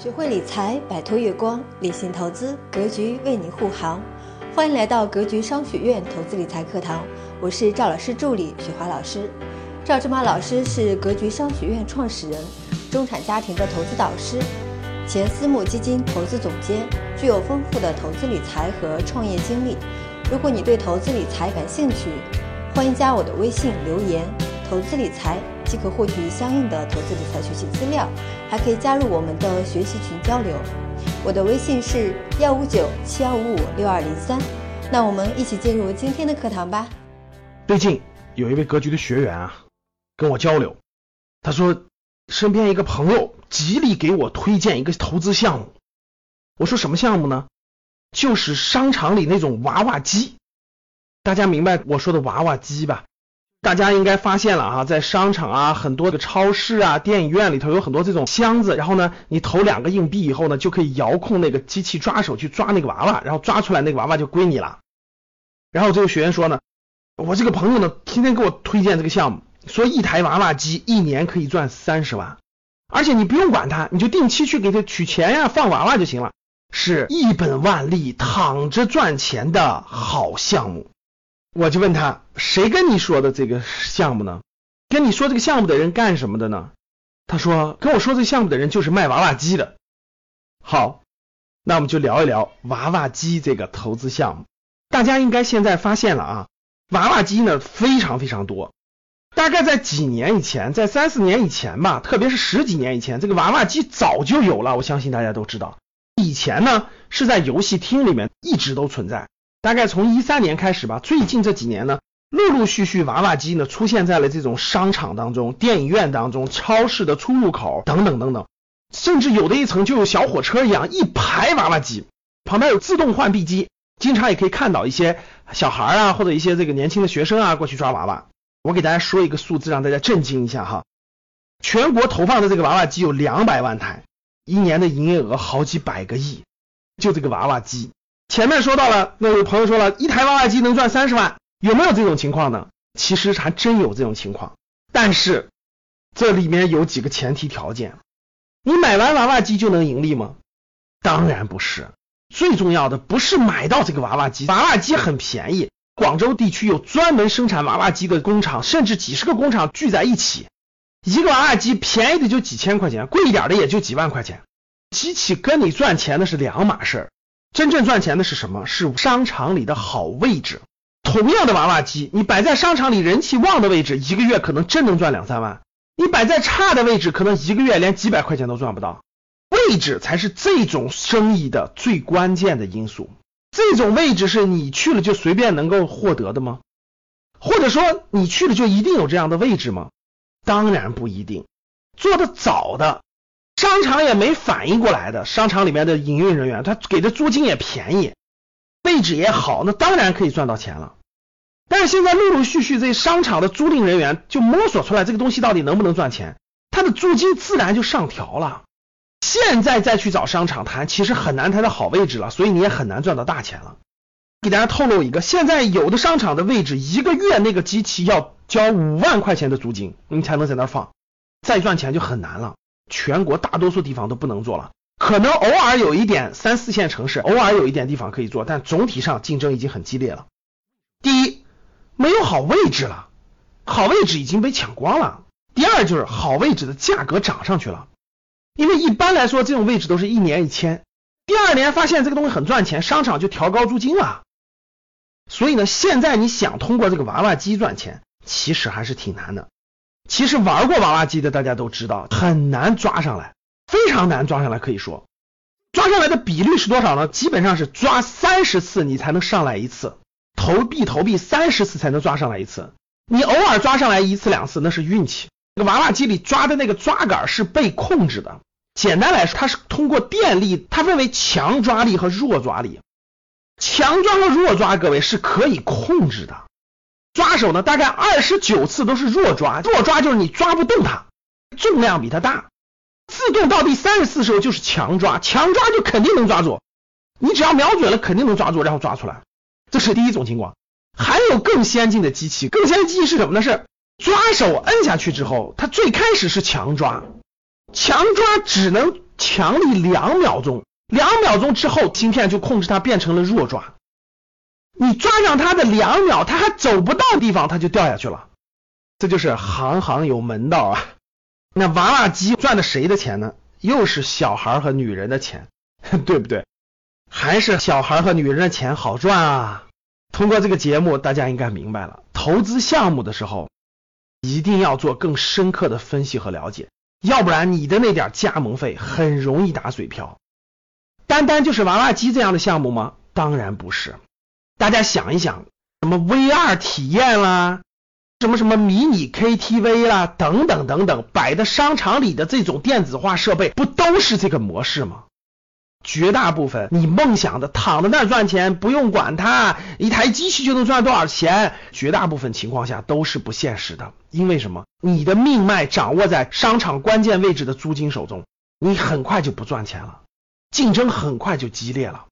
学会理财，摆脱月光，理性投资，格局为你护航。欢迎来到格局商学院投资理财课堂，我是赵老师助理雪华老师。赵志马老师是格局商学院创始人，中产家庭的投资导师，前私募基金投资总监，具有丰富的投资理财和创业经历。如果你对投资理财感兴趣，欢迎加我的微信留言“投资理财”。即可获取相应的投资理财学习资料，还可以加入我们的学习群交流。我的微信是幺五九七幺五五六二零三。那我们一起进入今天的课堂吧。最近有一位格局的学员啊，跟我交流，他说身边一个朋友极力给我推荐一个投资项目。我说什么项目呢？就是商场里那种娃娃机。大家明白我说的娃娃机吧？大家应该发现了啊，在商场啊，很多的超市啊、电影院里头有很多这种箱子，然后呢，你投两个硬币以后呢，就可以遥控那个机器抓手去抓那个娃娃，然后抓出来那个娃娃就归你了。然后这个学员说呢，我这个朋友呢，天天给我推荐这个项目，说一台娃娃机一年可以赚三十万，而且你不用管它，你就定期去给他取钱呀，放娃娃就行了，是一本万利，躺着赚钱的好项目。我就问他，谁跟你说的这个项目呢？跟你说这个项目的人干什么的呢？他说，跟我说这个项目的人就是卖娃娃机的。好，那我们就聊一聊娃娃机这个投资项目。大家应该现在发现了啊，娃娃机呢非常非常多。大概在几年以前，在三四年以前吧，特别是十几年以前，这个娃娃机早就有了。我相信大家都知道，以前呢是在游戏厅里面一直都存在。大概从一三年开始吧，最近这几年呢，陆陆续续娃娃机呢出现在了这种商场当中、电影院当中、超市的出入口等等等等，甚至有的一层就有小火车一样一排娃娃机，旁边有自动换币机，经常也可以看到一些小孩啊或者一些这个年轻的学生啊过去抓娃娃。我给大家说一个数字，让大家震惊一下哈，全国投放的这个娃娃机有两百万台，一年的营业额好几百个亿，就这个娃娃机。前面说到了，那有朋友说了一台娃娃机能赚三十万，有没有这种情况呢？其实还真有这种情况，但是这里面有几个前提条件。你买完娃娃机就能盈利吗？当然不是。最重要的不是买到这个娃娃机，娃娃机很便宜，广州地区有专门生产娃娃机的工厂，甚至几十个工厂聚在一起，一个娃娃机便宜的就几千块钱，贵一点的也就几万块钱。机器跟你赚钱的是两码事儿。真正赚钱的是什么？是商场里的好位置。同样的娃娃机，你摆在商场里人气旺的位置，一个月可能真能赚两三万；你摆在差的位置，可能一个月连几百块钱都赚不到。位置才是这种生意的最关键的因素。这种位置是你去了就随便能够获得的吗？或者说你去了就一定有这样的位置吗？当然不一定。做的早的。商场也没反应过来的，商场里面的营运人员，他给的租金也便宜，位置也好，那当然可以赚到钱了。但是现在陆陆续续这商场的租赁人员就摸索出来这个东西到底能不能赚钱，他的租金自然就上调了。现在再去找商场谈，其实很难谈到好位置了，所以你也很难赚到大钱了。给大家透露一个，现在有的商场的位置，一个月那个机器要交五万块钱的租金，你才能在那儿放，再赚钱就很难了。全国大多数地方都不能做了，可能偶尔有一点三四线城市，偶尔有一点地方可以做，但总体上竞争已经很激烈了。第一，没有好位置了，好位置已经被抢光了。第二，就是好位置的价格涨上去了，因为一般来说这种位置都是一年一签，第二年发现这个东西很赚钱，商场就调高租金了。所以呢，现在你想通过这个娃娃机赚钱，其实还是挺难的。其实玩过娃娃机的大家都知道，很难抓上来，非常难抓上来。可以说，抓上来的比率是多少呢？基本上是抓三十次你才能上来一次，投币投币三十次才能抓上来一次。你偶尔抓上来一次两次那是运气。那个娃娃机里抓的那个抓杆是被控制的，简单来说，它是通过电力，它分为强抓力和弱抓力。强抓和弱抓，各位是可以控制的。抓手呢，大概二十九次都是弱抓，弱抓就是你抓不动它，重量比它大。自动到第三十次时候就是强抓，强抓就肯定能抓住，你只要瞄准了肯定能抓住，然后抓出来。这是第一种情况。还有更先进的机器，更先进的机器是什么呢？是抓手摁下去之后，它最开始是强抓，强抓只能强力两秒钟，两秒钟之后芯片就控制它变成了弱抓。你抓上它的两秒，它还走不到地方，它就掉下去了。这就是行行有门道啊。那娃娃机赚的谁的钱呢？又是小孩和女人的钱，对不对？还是小孩和女人的钱好赚啊？通过这个节目，大家应该明白了，投资项目的时候一定要做更深刻的分析和了解，要不然你的那点加盟费很容易打水漂。单单就是娃娃机这样的项目吗？当然不是。大家想一想，什么 VR 体验啦，什么什么迷你 KTV 啦，等等等等，摆在商场里的这种电子化设备，不都是这个模式吗？绝大部分你梦想的躺在那儿赚钱，不用管它，一台机器就能赚多少钱，绝大部分情况下都是不现实的。因为什么？你的命脉掌握在商场关键位置的租金手中，你很快就不赚钱了，竞争很快就激烈了，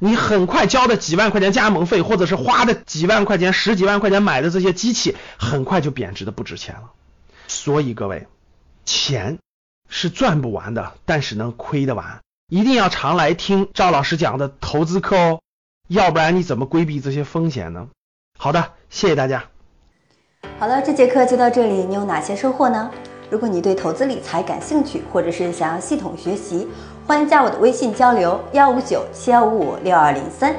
你很快交的几万块钱加盟费，或者是花的几万块钱、十几万块钱买的这些机器，很快就贬值的不值钱了。所以各位，钱是赚不完的，但是能亏得完。一定要常来听赵老师讲的投资课哦，要不然你怎么规避这些风险呢？好的，谢谢大家。好了，这节课就到这里，你有哪些收获呢？如果你对投资理财感兴趣，或者是想要系统学习，欢迎加我的微信交流：幺五九七幺五五六二零三。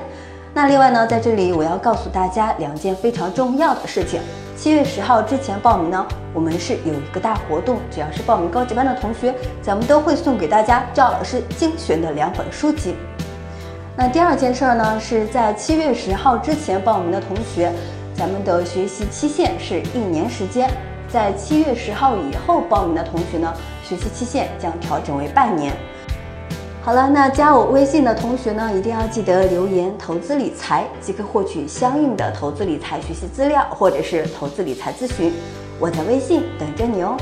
那另外呢，在这里我要告诉大家两件非常重要的事情。七月十号之前报名呢，我们是有一个大活动，只要是报名高级班的同学，咱们都会送给大家赵老师精选的两本书籍。那第二件事儿呢，是在七月十号之前报名的同学，咱们的学习期限是一年时间；在七月十号以后报名的同学呢，学习期限将调整为半年。好了，那加我微信的同学呢，一定要记得留言“投资理财”，即可获取相应的投资理财学习资料或者是投资理财咨询。我在微信等着你哦。